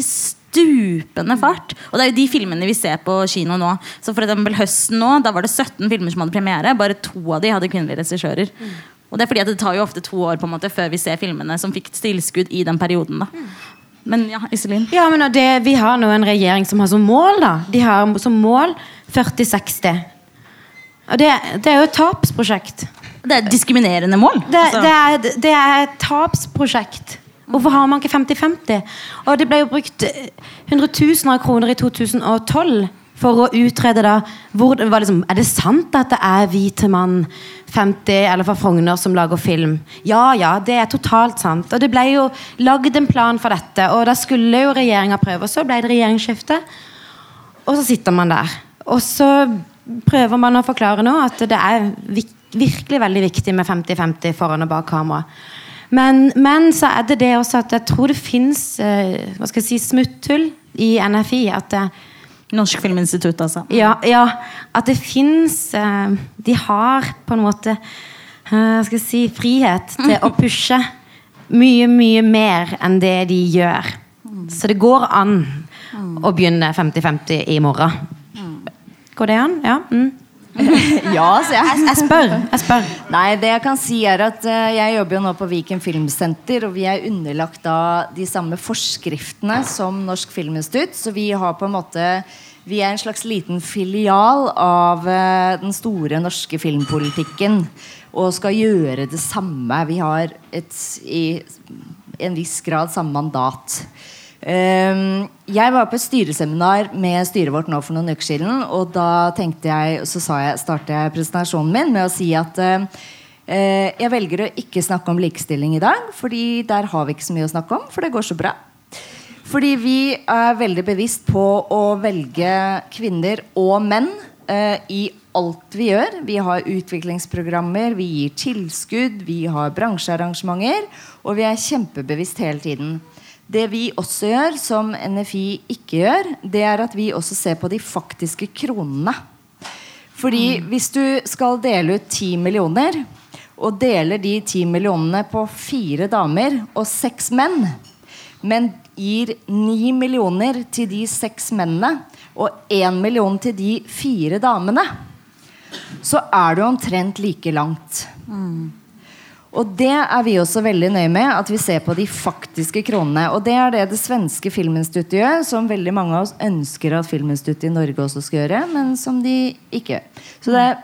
stupende fart. Og det er jo de filmene vi ser på kino nå. Så for eksempel høsten nå, da var det 17 filmer som hadde premiere. Bare to av de hadde kvinnelige regissører. Og det er fordi at det tar jo ofte to år på en måte før vi ser filmene som fikk tilskudd i den perioden. da. Men ja, Iselin. Ja, men det, Vi har nå en regjering som har som mål da De har som mål 40-60. Og det, det er jo et tapsprosjekt. Det er et diskriminerende mål. Det, Altså- det, er, det er et tapsprosjekt. Hvorfor har man ikke 50-50? Og det ble jo brukt eh, hundretusener av kroner i 2012 for å utrede da hvor, det liksom, Er det sant at det er hvite mann 50 eller fra Frogner som lager film? Ja, ja, det er totalt sant. Og det ble jo lagd en plan for dette, og da skulle jo regjeringa prøve, og så ble det regjeringsskifte. Og så sitter man der. Og så prøver man å forklare nå at det er virkelig veldig viktig med 50-50 foran og bak kamera. Men, men så er det det også at jeg tror det fins eh, skal jeg si, smutthull i NFI. At det, Norsk Filminstitutt, altså. ja, ja, at det fins eh, De har på en måte eh, skal jeg si, frihet til å pushe mye, mye mer enn det de gjør. Så det går an å begynne 50-50 i morgen. Går det an? Ja. Mm. Ja, sier jeg. Jeg spør. jeg spør Nei, det jeg kan si er at eh, Jeg jobber jo nå på Viken Filmsenter, og vi er underlagt da de samme forskriftene som Norsk Filminstitutt. Så vi har på en måte Vi er en slags liten filial av eh, den store norske filmpolitikken. Og skal gjøre det samme. Vi har et, i en viss grad samme mandat. Ehm, jeg var på et styreseminar med styret vårt nå for noen uker siden. Og da tenkte jeg, så jeg, startet jeg presentasjonen min med å si at eh, eh, jeg velger å ikke snakke om likestilling i dag, fordi der har vi ikke så mye å snakke om, for det går så bra. Fordi vi er veldig bevisst på å velge kvinner og menn eh, i alt vi gjør. Vi har utviklingsprogrammer, vi gir tilskudd, vi har bransjearrangementer. Og vi er kjempebevisst hele tiden. Det vi også gjør, som NFI ikke gjør, det er at vi også ser på de faktiske kronene. Fordi hvis du skal dele ut ti millioner, og deler de ti millionene på fire damer og seks menn, men gir ni millioner til de seks mennene og én million til de fire damene, så er du omtrent like langt. Og det er vi også veldig nøye med, at vi ser på de faktiske kronene. Og det er det det svenske Filminstituttet gjør, som veldig mange av oss ønsker at Filminstituttet i Norge også skal gjøre, men som de ikke gjør. Så det er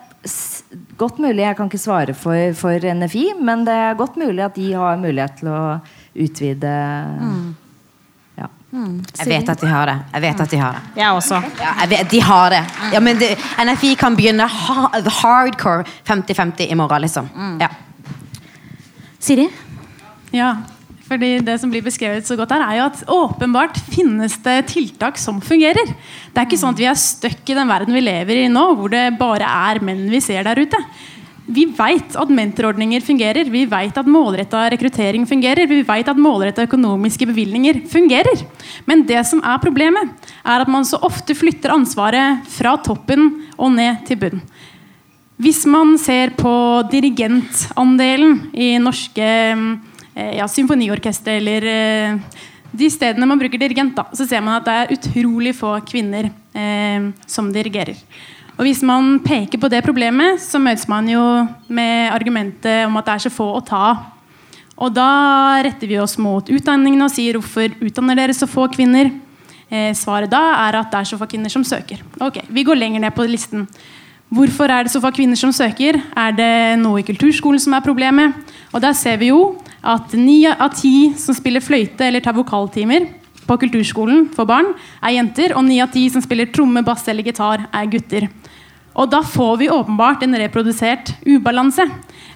godt mulig, jeg kan ikke svare for, for NFI, men det er godt mulig at de har mulighet til å utvide ja. Jeg vet at de har det. Jeg vet at de har det. Jeg også. Ja, jeg vet, de har det. Ja, men det, NFI kan begynne ha, hardcore 50-50 i morgen, liksom. Ja. Siri? Ja, fordi det som blir beskrevet så godt her er jo at åpenbart finnes det tiltak som fungerer. Det er ikke sånn at vi er stuck i den verden vi lever i nå, hvor det bare er menn vi ser der ute. Vi vet at mentorordninger fungerer, vi vet at målretta rekruttering fungerer, vi vet at målretta økonomiske bevilgninger fungerer. Men det som er problemet, er at man så ofte flytter ansvaret fra toppen og ned til bunnen. Hvis man ser på dirigentandelen i norske eh, ja, symfoniorkester eller eh, de stedene man bruker dirigent, da, så ser man at det er utrolig få kvinner eh, som dirigerer. Og Hvis man peker på det problemet, så møtes man jo med argumentet om at det er så få å ta. Og da retter vi oss mot utdanningene og sier hvorfor utdanner dere så få kvinner? Eh, svaret da er at det er så få kvinner som søker. Ok, Vi går lenger ned på listen. Hvorfor er det så få kvinner som søker? Er det noe i kulturskolen som er problemet? Og der ser vi jo at ni av ti som spiller fløyte eller tar vokaltimer på kulturskolen for barn, er jenter, og ni av ti som spiller tromme, bass eller gitar, er gutter. Og da får vi åpenbart en reprodusert ubalanse.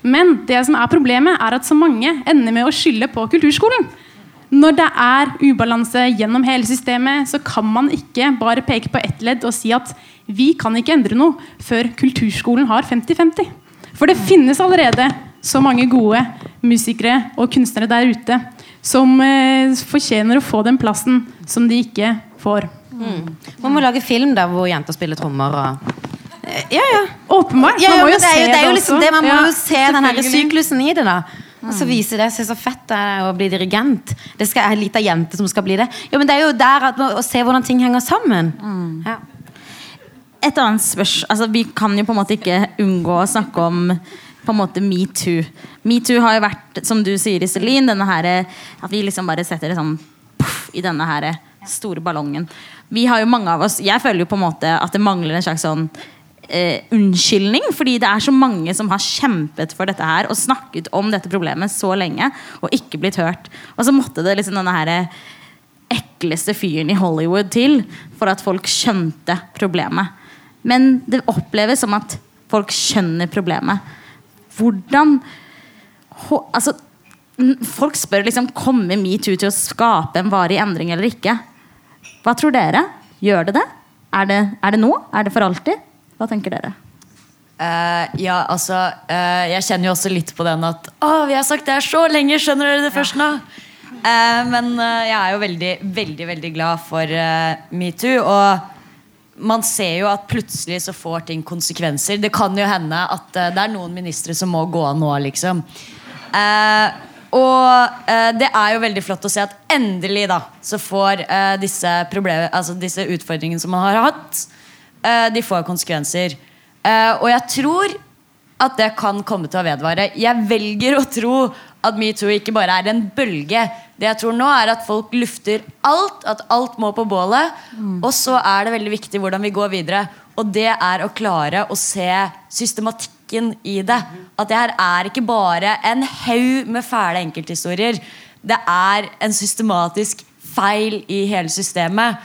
Men det som er problemet, er at så mange ender med å skylde på kulturskolen. Når det er ubalanse gjennom hele systemet, så kan man ikke bare peke på ett ledd og si at vi kan ikke endre noe før kulturskolen har 50-50. For det finnes allerede så mange gode musikere og kunstnere der ute som eh, fortjener å få den plassen som de ikke får. Man må lage film der hvor jenter spiller trommer og Ja, ja. Åpenbart. ja, man må jo det er jo, se det er jo liksom det Man må Ja, jo se den her syklusen i det. da Og så viser det seg så fett det er å bli dirigent. Det skal ei lita jente som skal bli det. Jo, men det er jo der at, å se hvordan ting henger sammen. Ja. Et annet spørsmål altså, Vi kan jo på en måte ikke unngå å snakke om på en måte metoo. Metoo har jo vært, som du sier, Iselin, denne her, at vi liksom bare setter det sånn puff, i denne her store ballongen. Vi har jo mange av oss Jeg føler jo på en måte at det mangler en slags sånn eh, unnskyldning. Fordi det er så mange som har kjempet for dette her og snakket om dette problemet så lenge og ikke blitt hørt. Og så måtte det liksom denne her ekleste fyren i Hollywood til for at folk skjønte problemet. Men det oppleves som at folk skjønner problemet. Hvordan altså, Folk spør liksom kommer metoo til å skape en varig endring eller ikke. Hva tror dere? Gjør det det? Er det, er det nå? Er det for alltid? Hva tenker dere? Uh, ja, altså uh, Jeg kjenner jo også litt på den at Å, vi har sagt det her så lenge, skjønner dere det først nå? Uh, men jeg er jo veldig, veldig, veldig glad for metoo. Og man ser jo at plutselig så får ting konsekvenser. Det kan jo hende at det er noen ministre som må gå av nå, liksom. Og det er jo veldig flott å se at endelig da så får eh, disse, altså disse utfordringene som man har hatt, de får konsekvenser. Eh, og jeg tror at det kan komme til å vedvare. Jeg velger å tro at metoo ikke bare er en bølge. Det jeg tror nå er at folk lufter alt, at alt må på bålet. Og så er det veldig viktig hvordan vi går videre. Og det er å klare å se systematikken i det. At det her er ikke bare en haug med fæle enkelthistorier. Det er en systematisk feil i hele systemet.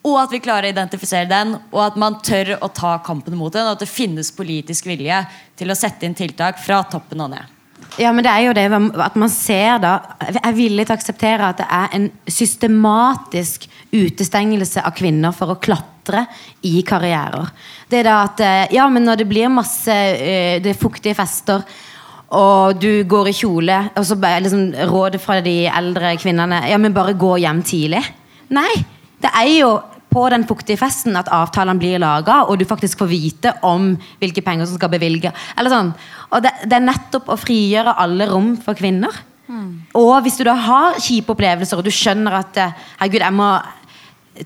Og at vi klarer å identifisere den, og at man tør å ta kampen mot den. Og at det finnes politisk vilje til å sette inn tiltak fra toppen og ned. Ja, men det er jo det at man ser da Er villig til å akseptere at det er en systematisk utestengelse av kvinner for å klatre i karrierer. Det er da at eh, Ja, men når det blir masse eh, Det er fuktige fester og du går i kjole, og så liksom rådet fra de eldre kvinnene Ja, men bare gå hjem tidlig. Nei! Det er jo på den fuktige festen at avtalene blir laga, og du faktisk får vite om hvilke penger som skal bevilge. Sånn. Og det, det er nettopp å frigjøre alle rom for kvinner. Og hvis du da har kjipe opplevelser, og du skjønner at eh, herregud, jeg må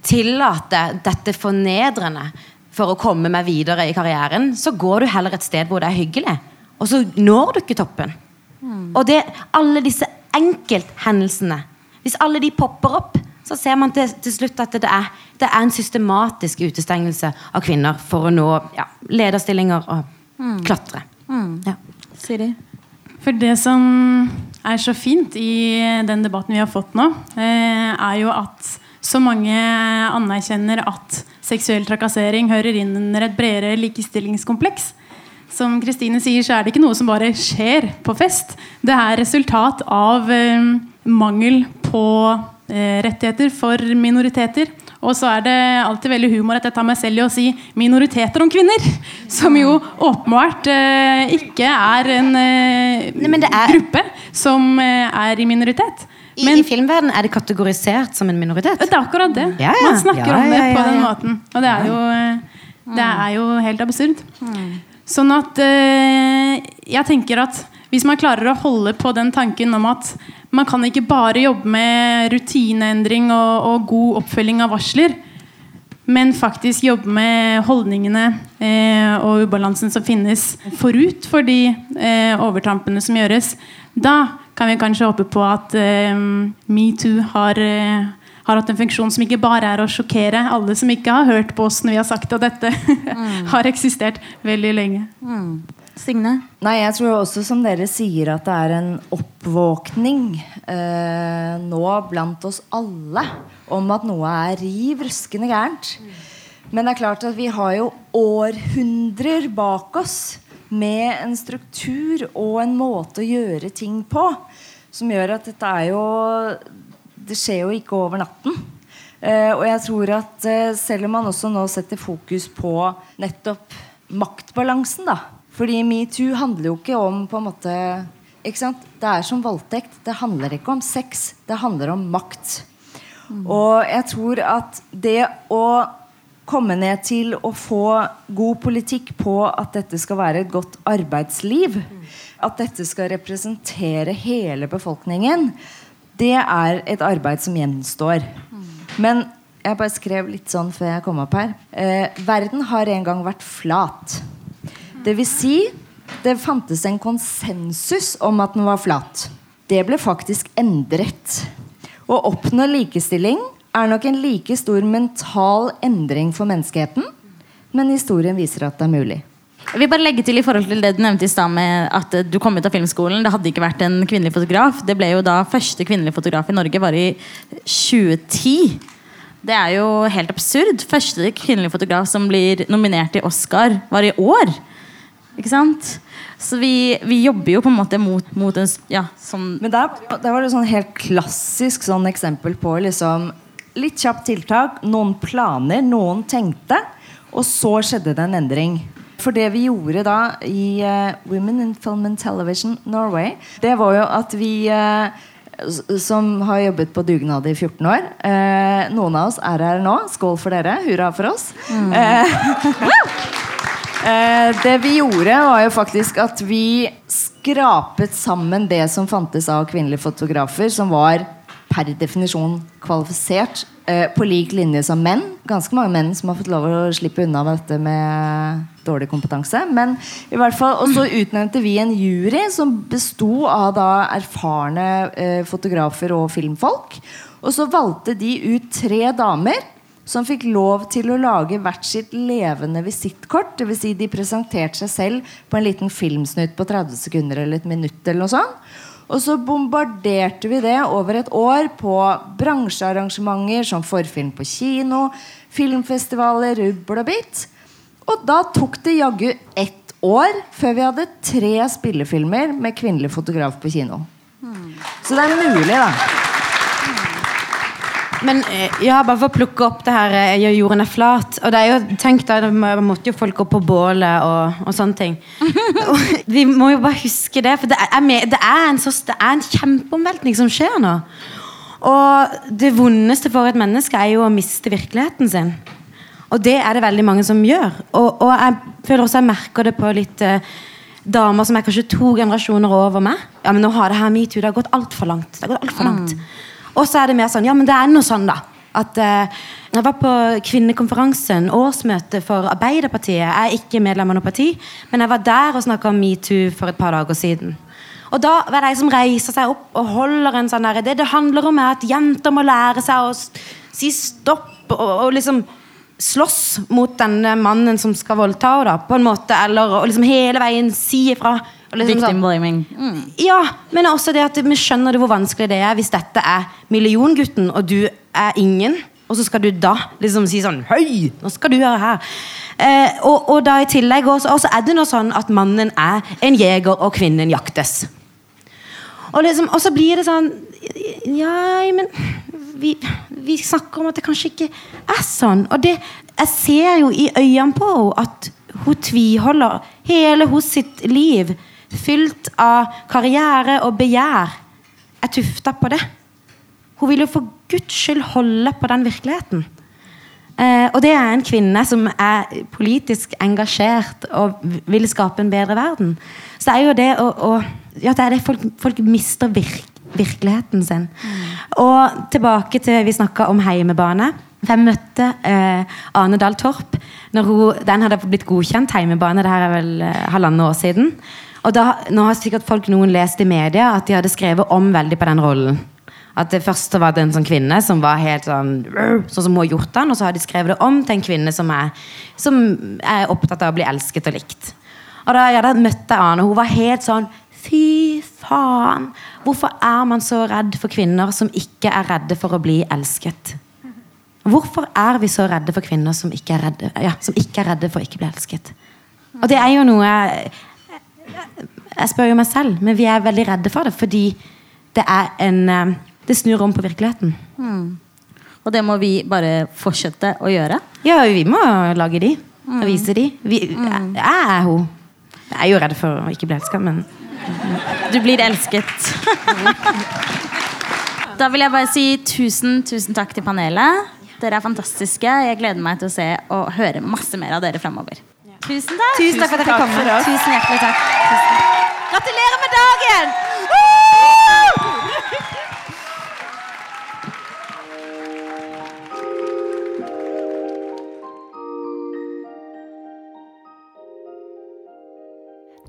tillate dette fornedrende for å komme meg videre i karrieren, så går du heller et sted hvor det er hyggelig. Og så når du ikke toppen. Og det, alle disse enkelthendelsene Hvis alle de popper opp, så ser man til, til slutt at det er, det er en systematisk utestengelse av kvinner for å nå ja, lederstillinger og klatre. Ja. Siri? For det som er så fint i den debatten vi har fått nå, eh, er jo at så mange anerkjenner at seksuell trakassering hører inn under et bredere likestillingskompleks. Som Kristine sier, så er det ikke noe som bare skjer på fest. Det er resultat av eh, mangel på rettigheter for minoriteter. Og så er det alltid veldig humor at jeg tar meg selv i å si 'minoriteter om kvinner'. Som jo åpenbart eh, ikke er en eh, Nei, men det er- gruppe som eh, er i minoritet. I, I filmverdenen er det kategorisert som en minoritet. Det er akkurat det. Ja, ja. Man snakker Ja, om det ja, ja, på den måten. Og det er jo, eh, det er jo helt absurd. Sånn at eh, jeg tenker at hvis man klarer å holde på den tanken om at man kan ikke bare jobbe med rutineendring og, og god oppfølging av varsler, men faktisk jobbe med holdningene eh, og ubalansen som finnes forut for de eh, overtrampene som gjøres, da kan vi kanskje håpe på at eh, metoo har, eh, har hatt en funksjon som ikke bare er å sjokkere alle som ikke har hørt på oss når vi har sagt at dette har eksistert veldig lenge. Signe? Nei, jeg tror også som dere sier at det er en oppvåkning eh, nå blant oss alle om at noe er riv ruskende gærent. Men det er klart at vi har jo århundrer bak oss med en struktur og en måte å gjøre ting på som gjør at dette er jo Det skjer jo ikke over natten. Eh, og jeg tror at eh, selv om man også nå setter fokus på nettopp maktbalansen, da. Fordi metoo handler jo ikke om på en måte ikke sant? Det er som voldtekt. Det handler ikke om sex. Det handler om makt. Og jeg tror at det å komme ned til å få god politikk på at dette skal være et godt arbeidsliv, at dette skal representere hele befolkningen, det er et arbeid som gjenstår. Men jeg bare skrev litt sånn før jeg kom opp her. Eh, verden har en gang vært flat. Det vil si, det fantes en konsensus om at den var flat. Det ble faktisk endret. Å oppnå likestilling er nok en like stor mental endring for menneskeheten, men historien viser at det er mulig. Jeg vil bare legge til i forhold til det du nevnte i stad med at du kom ut av filmskolen. Det hadde ikke vært en kvinnelig fotograf. Det ble jo da første kvinnelige fotograf i Norge var i 2010. Det er jo helt absurd. Første kvinnelige fotograf som blir nominert til Oscar, var i år. Ikke sant? Så vi, vi jobber jo på en måte mot, mot en ja, sånn Men der, der var det sånn helt klassisk sånn eksempel på liksom, litt kjapt tiltak. Noen planer, noen tenkte. Og så skjedde det en endring. For det vi gjorde da i eh, Women in Film and Television Norway, det var jo at vi eh, som har jobbet på dugnad i 14 år. Eh, noen av oss er her nå. Skål for dere. Hurra for oss. Eh, det vi gjorde, var jo faktisk at vi skrapet sammen det som fantes av kvinnelige fotografer, som var per definisjon kvalifisert eh, på lik linje som menn. Ganske mange menn som har fått lov å slippe unna med dette med dårlig kompetanse. Men i hvert fall, Og så utnevnte vi en jury som besto av da erfarne eh, fotografer og filmfolk. Og så valgte de ut tre damer som fikk lov til å lage hvert sitt levende visittkort. Dvs. Si de presenterte seg selv på en liten filmsnutt på 30 sekunder eller et minutt. eller noe sånt. Og så bombarderte vi det over et år på bransjearrangementer som forfilm på kino, filmfestivaler, rubbel og bit. Og da tok det jaggu ett år før vi hadde tre spillefilmer med kvinnelig fotograf på kino. Så det er mulig, da. Men eh, ja, bare for å plukke opp det her eh, gjør jorden er flat. Og det er jo, tenk da, Man måtte jo folk gå på bålet og, og sånne ting. Og vi må jo bare huske det, for det er, det er, en, så, det er en kjempeomveltning som skjer nå. Og det vondeste for et menneske er jo å miste virkeligheten sin. Og det er det veldig mange som gjør. Og, og jeg føler også jeg merker det på litt eh, damer som er kanskje to generasjoner over meg. Ja, men nå har det her metoo, det har gått altfor langt. Det har gått alt for langt. Og så er det mer sånn, ja, men det er noe sånn, da. At eh, Jeg var på kvinnekonferansen, årsmøte for Arbeiderpartiet. Jeg er ikke medlem av noe parti, men jeg var der og snakka om metoo for et par dager siden. Og da var det ei som reiser seg opp og holder en sånn derre Det det handler om, er at jenter må lære seg å si stopp og, og liksom slåss mot denne mannen som skal voldta henne, på en måte. Eller og liksom hele veien si ifra. Liksom Victim sånn. blaming. Mm. Ja, men også det at vi skjønner det hvor vanskelig det er hvis dette er milliongutten, og du er ingen. Og så skal du da liksom si sånn Høy, nå skal du høre her. Eh, og, og da i tillegg også, også er det nå sånn at mannen er en jeger, og kvinnen jaktes. Og, liksom, og så blir det sånn Ja, men vi, vi snakker om at det kanskje ikke er sånn. Og det, jeg ser jo i øynene på henne at hun tviholder hele hos sitt liv, fylt av karriere og begjær, er tufta på det. Hun vil jo for guds skyld holde på den virkeligheten. Eh, og det er en kvinne som er politisk engasjert og vil skape en bedre verden. Så det er jo det å, å Ja, det er det folk, folk mister virk, virkeligheten sin. Og tilbake til vi snakka om heimebane. Jeg møtte eh, Ane Dahl Torp når hun, den hadde blitt godkjent heimebane. Det her er vel eh, halvannet år siden. Og da, nå har sikkert folk noen lest i media at de hadde skrevet om veldig på den rollen. At det Først var det en sånn kvinne som var helt sånn Sånn som hun har gjort den, og så har de skrevet det om til en kvinne som er, som er opptatt av å bli elsket og likt. Og da jeg da møtte Ane, hun var helt sånn Fy faen! Hvorfor er man så redd for kvinner som ikke er redde for å bli elsket? Hvorfor er vi så redde for kvinner som ikke er redde, ja, som ikke er redde for å ikke bli elsket? Og det er jo noe Jeg spør jo meg selv, men vi er veldig redde for det fordi det er en eh, Det snur om på virkeligheten. Og det må vi bare fortsette å gjøre. Ja, vi må lage de. Og vise de. Vi, jeg, jeg er hun. Jeg er jo redd for å ikke bli elska, men Du blir elsket. Da vil jeg bare si tusen, tusen takk til panelet. Dere er fantastiske. Jeg gleder meg til å se og høre masse mer av dere framover. Tusen takk. Tusen takk for at jeg fikk komme. Tusen hjertelig takk. Gratulerer med dagen!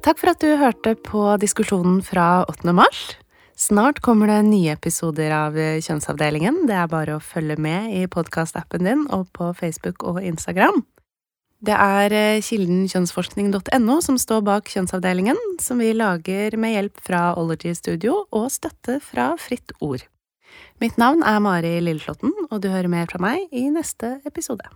Takk for at du hørte på diskusjonen fra 8. mars. Snart kommer det nye episoder av Kjønnsavdelingen. Det er bare å følge med i podkastappen din og på Facebook og Instagram. Det er eh, kilden kjønnsforskning.no som står bak Kjønnsavdelingen, som vi lager med hjelp fra Ology Studio og støtte fra Fritt Ord. Mitt navn er Mari Lilleflåtten, og du hører mer fra meg i neste episode.